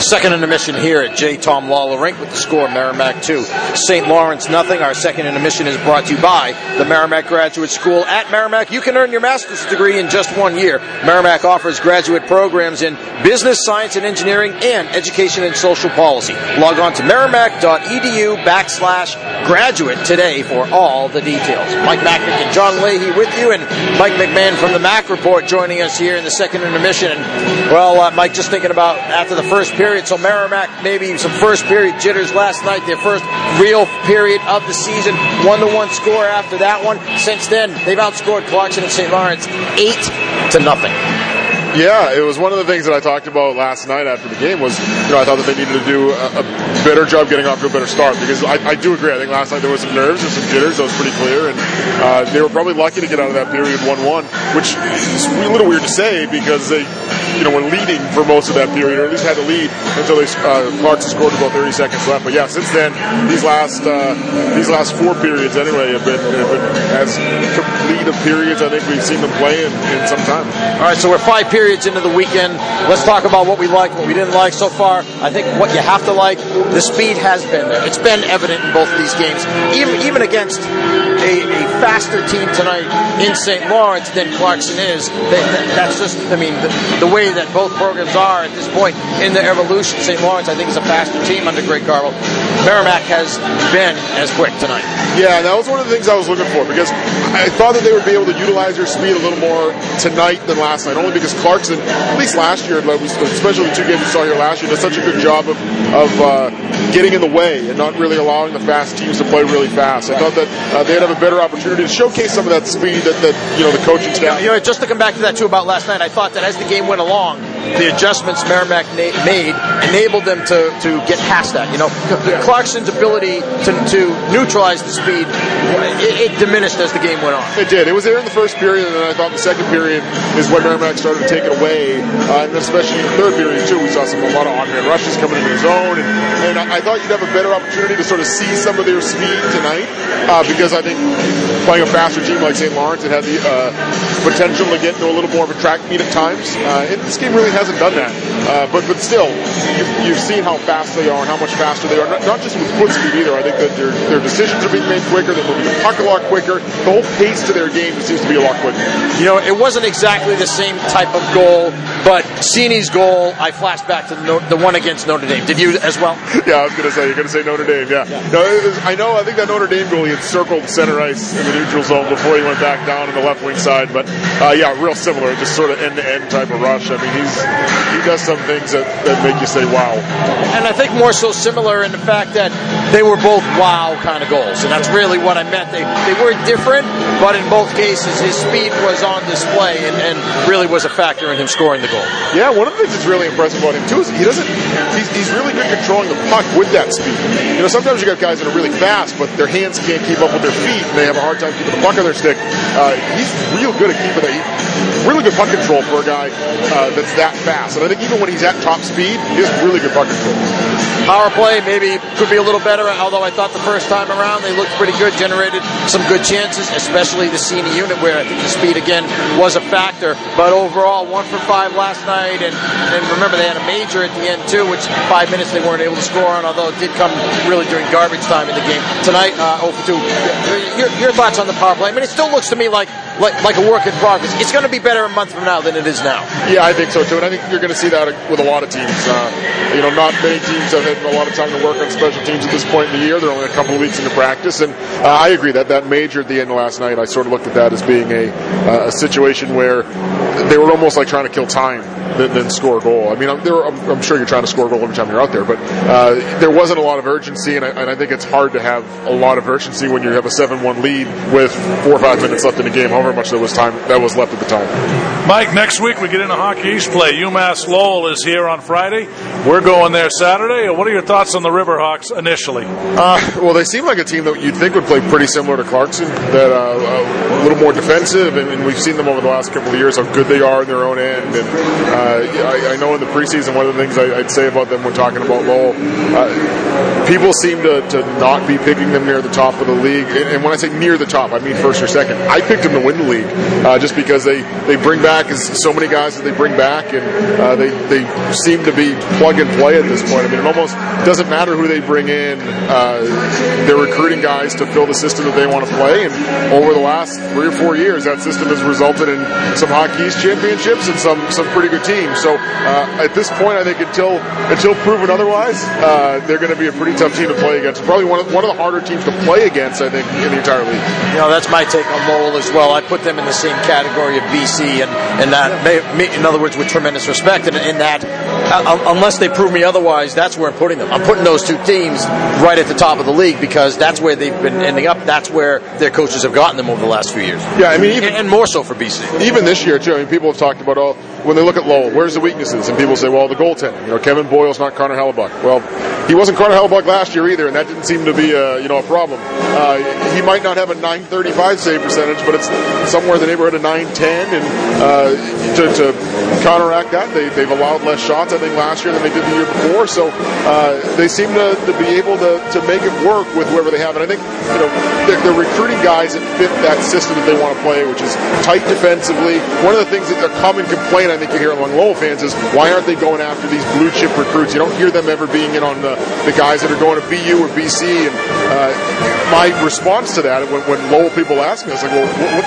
Second intermission here at J. Thom Lawler Rink with the score Merrimack 2, St. Lawrence nothing. Our second intermission is brought to you by the Merrimack Graduate School. At Merrimack, you can earn your master's degree in just one year. Merrimack offers graduate programs in business, science, and engineering, and education and social policy. Log on to merrimack.edu backslash graduate today for all the details. Mike Macknick and John Leahy with you, and Mike McMahon from the Mac Report joining us here in the second intermission. Well, uh, Mike, just thinking about after the first period, so Merrimack maybe some first period jitters last night, their first real period of the season, one to one score after that one. Since then, they've outscored Clarkson and St. Lawrence eight to nothing. Yeah, it was one of the things that I talked about last night after the game was, you know, I thought that they needed to do a, a better job getting off to a better start because I, I, do agree. I think last night there was some nerves and some jitters. That was pretty clear, and uh, they were probably lucky to get out of that period one-one, which is a little weird to say because they, you know, were leading for most of that period, or at least had to lead until they uh, Clarkson scored about 30 seconds left. But yeah, since then, these last uh, these last four periods anyway have been, have been as complete of periods I think we've seen them play in, in some time. All right, so we're five periods into the weekend. Let's talk about what we like, what we didn't like so far. I think what you have to like, the speed has been there. It's been evident in both of these games. Even even against a, a faster team tonight in St. Lawrence than Clarkson is, they, that's just, I mean, the, the, way that both programs are at this point in their evolution. St. Lawrence, I think, is a faster team under Greg Carvel. Merrimack has been as quick tonight. Yeah, that was one of the things I was looking for because I thought that they would be able to utilize their speed a little more tonight than last night, only because Clarkson, at least last year, especially the two games we saw here last year, did such a good job of, of uh, getting in the way and not really allowing the fast teams to play really fast. I thought that uh, they'd have a better opportunity to showcase some of that speed that, that you know the coaching staff. You know, just to come back to that too about last night, I thought that as the game went along, the adjustments Merrimack na- made enabled them to, to get past that. You know, Clarkson's ability to, to neutralize the speed it, it, diminished as the game went on. It did. It was there in the first period, and then I thought the second period is when Merrimack started to take it away, uh, and especially in the third period too. We saw some a lot of on-man rushes coming into the zone, and, and I, I, thought you'd have a better opportunity to sort of see some of their speed tonight uh, because I think playing a faster team like St. Lawrence, it had the uh, potential to get into a little more of a track meet at times. Uh, and this game really hasn't done that, uh, but but still, you, have seen how fast they are and how much faster they are. Not, not just with foot speed either. I think that their their decisions are being made quicker. They're moving the puck a lot quicker. The whole pace to their game seems to be a lot quicker. You know, it wasn't exactly the same type of goal, but Seney's goal, I flashed back to the, the one against Notre Dame. Did you as well? Yeah, I was going to say you're going to say Notre Dame. Yeah, yeah. No, was, I know. I think that Notre Dame goal he had circled center ice in the neutral zone before he went back down on the left wing side. But uh, yeah, real similar, just sort of end to end type of rush. I mean, he's he does some things that, that make you say wow. And I think more so similar in the fact that they were both wow kind of goals, and that's really what I meant. They they were different, but in both cases, his speed was on display and, and really was a factor in him scoring the goal. Yeah, one of the things that's really impressive about him too is he doesn't. He's, he's really good controlling the puck with that speed. You know, sometimes you got guys that are really fast, but their hands can't keep up with their feet, and they have a hard time keeping the puck on their stick. Uh, he's real good at keeping that. Really good puck control for a guy uh, that's that fast. And I think even when he's at top speed, he has really good puck control. Power play maybe could be a little better, although I thought the first time around they looked pretty good, generated some good chances, especially the Seney unit where I think the speed again was a factor. But overall, one for five last night, and, and remember they had a major at the end too, which five minutes they weren't able to score on, although it did come really during garbage time in the game. Tonight, uh, 0 for 2. Your, your thoughts on the power play? I mean, it still looks to me like like, like a work in progress. It's going to be better a month from now than it is now. Yeah, I think so too, and I think you're going to see that with a lot of teams. Uh, you know, not many teams have had a lot of time to work on special teams at this point in the year. They're only a couple of weeks into practice, and uh, I agree that that major at the end last night, I sort of looked at that as being a, uh, a situation where they were almost like trying to kill time than, than score a goal. I mean, I'm, were, I'm, I'm, sure you're trying to score a goal every time you're out there, but uh, there wasn't a lot of urgency, and I, and I, think it's hard to have a lot of urgency when you have a 7-1 lead with four or five minutes left in the game, however much there was time that was left at the time. Mike, next week we get into Hockey East play. UMass Lowell is here on Friday. We're going there Saturday. What are your thoughts on the Riverhawks initially? Uh, well, they seem like a team that you'd think would play pretty similar to Clarkson, that uh, a little more defensive, and, and, we've seen them over the last couple of years how good they are in their own end. And uh, I, I, know in the preseason, one of the things I, would say about them when talking about Lowell, uh, people seem to, to not be picking them near the top of the league. And, and when I say near the top, I mean first or second. I picked them to win the league, uh, just because they, they bring back so many guys that they bring back, and uh, they they seem to be plug and play at this point. I mean, it almost doesn't matter who they bring in; uh, they're recruiting guys to fill the system that they want to play. And over the last three or four years, that system has resulted in some Hockey East championships and some some pretty good teams. So uh, at this point, I think until until proven otherwise, uh, they're going to be a pretty tough team to play against. Probably one of one of the harder teams to play against, I think, in the entire league. You know, that's my take on Lowell as well. I put them in the same category of BC, and and that, in other words, with tremendous respect, and in that, uh, unless they prove me otherwise, that's where I'm putting them. I'm putting those two teams right at the top of the league because that's where they've been ending up. That's where their coaches have gotten them over the last few years. Yeah, I mean, even, and, and more so for BC. Even this year too. I mean, people have talked about all when they look at Lowell, where's the weaknesses? And people say, well, the goaltending. You know, Kevin Boyle's not Connor Hellebuyck. Well, he wasn't Connor Hellebuyck last year either, and that didn't seem to be a you know a problem. Uh, he might not have a 935 save percentage, but it's somewhere in the neighborhood of 910. And uh, to, to, counteract that, they, they've allowed less shots, Think, last year than they did the year before. So uh, they seem to, to be able to, to make it work with whoever they have. And I think you know they're, they're recruiting guys that fit that system that they want to play, which is tight defensively. One of the things that a common complaint I think you hear among Lowell fans is why aren't they going after these blue chip recruits? You don't hear them ever being in on the, the guys that are going to BU or BC. And uh, my response to that, when, when Lowell people ask me, I was like, well, what, what,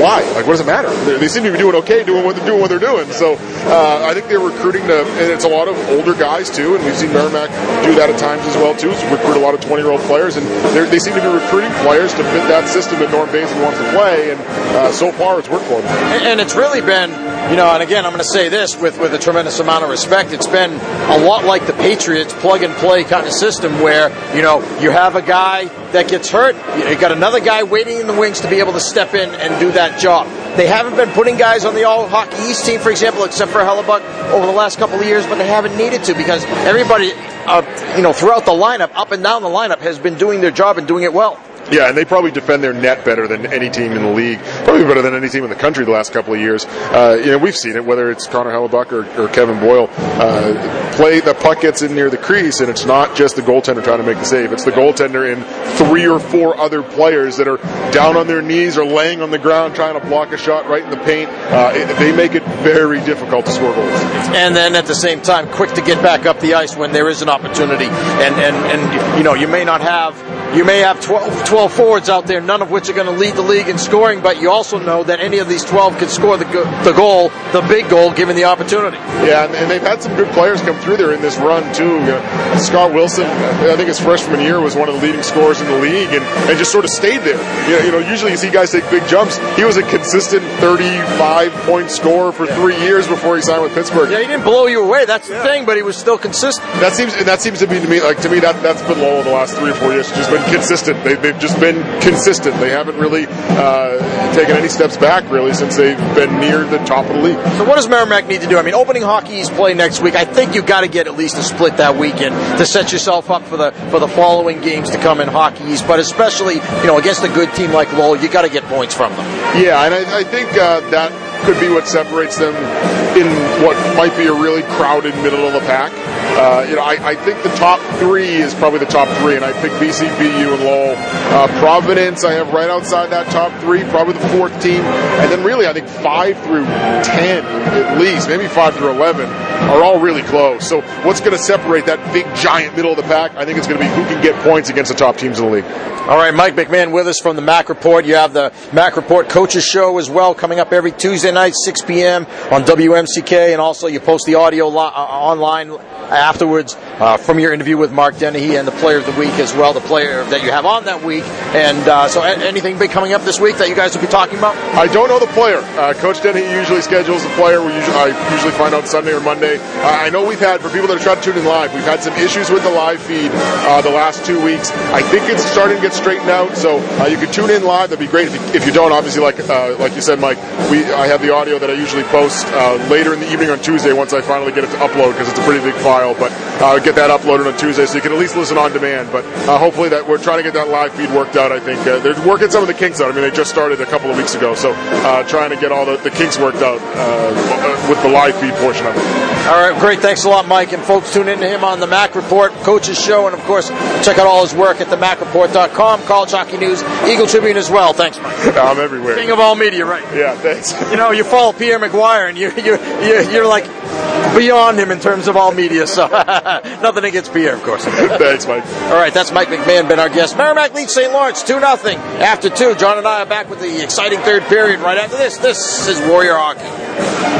why? Like, what does it matter? They, they, seem to be doing okay, doing what they're doing, what they're doing. So uh, I think they're recruiting to, and it's a lot of older guys too, and we've seen Merrimack do that at times as well too. So recruit a lot of 20 year old players, and they seem to be recruiting players to fit that system that Norm Bazin wants to play. And uh, so far, it's worked for them. And it's really been, you know, and again, I'm going to say this with with a tremendous amount of respect. It's been a lot like the Patriots plug and play kind of system where you know you have a guy that gets hurt, you got another guy waiting in the wings to be able to step in and do that job. They haven't been putting guys on the All Hockey East team, for example, except for Hellebuyck over the last couple of years, but they haven't needed to because everybody, uh, you know, throughout the lineup, up and down the lineup, has been doing their job and doing it well. Yeah, and they probably defend their net better than any team in the league. Probably better than any team in the country the last couple of years. Uh, you know, we've seen it, whether it's Connor Hellebuyck or, or Kevin Boyle. Uh, play, the puck gets in near the crease, and it's not just the goaltender trying to make the save. It's the goaltender and three or four other players that are down on their knees or laying on the ground trying to block a shot right in the paint. Uh, it, they make it very difficult to score goals. And then at the same time, quick to get back up the ice when there is an opportunity. And, and, and you know, you may not have, you may have 12, 12 12 forwards out there, none of which are going to lead the league in scoring, but you also know that any of these 12 can score the, the goal, the big goal, given the opportunity. Yeah, and, they've had some good players come through there in this run, too. Know, Scott Wilson, I think his freshman year was one of the leading scorers in the league and, and just sort of stayed there. You know, you know, usually you see guys take big jumps. He was a consistent 35 point scorer for three years before he signed with Pittsburgh. Yeah, he didn't blow you away. That's the yeah. thing, but he was still consistent. That seems, and that seems to be to me, like, to me, that, that's been Lowell in the last three or four years. He's Just been consistent. They, they've just just been consistent. They haven't really uh, taken any steps back really since they've been near the top of the league. So what does Merrimack need to do? I mean, opening Hockey East play next week. I think you've got to get at least a split that weekend to set yourself up for the for the following games to come in Hockey East. But especially, you know, against a good team like Lowell, you got to get points from them. Yeah, and I, I think uh, that could be what separates them in what might be a really crowded middle of the pack. Uh, you know, I, I, think the top three is probably the top three, and I pick BC, BU, and Lowell. Uh, Providence, I have right outside that top three, probably the fourth team, and then really I think five through ten at least, maybe five through eleven, are all really close. So what's going to separate that big giant middle of the pack? I think it's going to be who can get points against the top teams in the league. All right, Mike McMahon with us from the Mac Report. You have the Mac Report Coaches Show as well coming up every Tuesday night, 6 p.m. on WMCK, and also you post the audio li- uh, online afterwards uh, from your interview with Mark Dennehy and the Player of the Week as well, the player that you have on that week. And uh, so, anything big coming up this week that you guys will be talking about? I don't know the player. Uh, Coach Dennehy usually schedules the player. We usually, I usually find out Sunday or Monday. Uh, I know we've had for people that are trying to tune in live, we've had some issues with the live feed uh, the last two weeks. I think it's starting to get straightened out, so uh, you can tune in live. That'd be great. If you, if you don't, obviously, like like you said, Mike, we I have the audio that I usually post later in the evening on Tuesday once I finally get it to upload because it's a pretty big file. But uh, get that uploaded on Tuesday so you can at least listen on demand. But uh, hopefully that we're trying to get that live feed worked out. I think uh, they're working some of the kinks out. I mean, they just started a couple of weeks ago, so uh, trying to get all the, the kinks worked out uh, with the live feed portion of it. All right, great. Thanks a lot, Mike. And folks, tune in to him on the Mac Report, Coach's Show, and of course, check out all his work at themacreport.com, College Hockey News, Eagle Tribune as well. Thanks, Mike. I'm everywhere. King of all media, right? Yeah, thanks. You know, you follow Pierre McGuire, and you're you're you're, you're like beyond him in terms of all media. So nothing against Pierre, of course. thanks, Mike. All right, that's Mike McMahon, been our guest. Merrimack leads St. Lawrence 2 0. After two, John and I are back with the exciting third period right after this. This is Warrior Hockey.